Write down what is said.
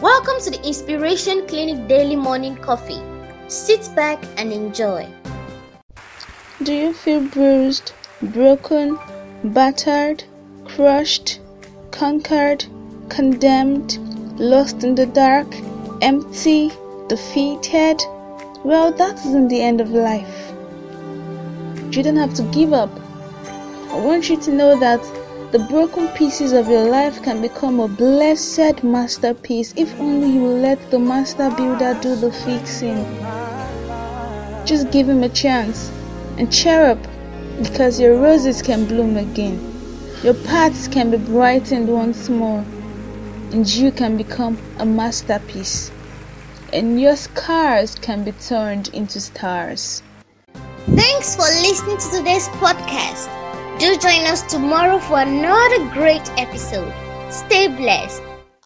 Welcome to the Inspiration Clinic Daily Morning Coffee. Sit back and enjoy. Do you feel bruised, broken, battered, crushed, conquered, condemned, lost in the dark, empty, defeated? Well, that isn't the end of life. You don't have to give up. I want you to know that the broken pieces of your life can become a blessed masterpiece if only you let the master builder do the fixing. Just give him a chance and cheer up because your roses can bloom again. Your paths can be brightened once more and you can become a masterpiece. And your scars can be turned into stars. Thanks for listening to today's podcast. Do join us tomorrow for another great episode. Stay blessed.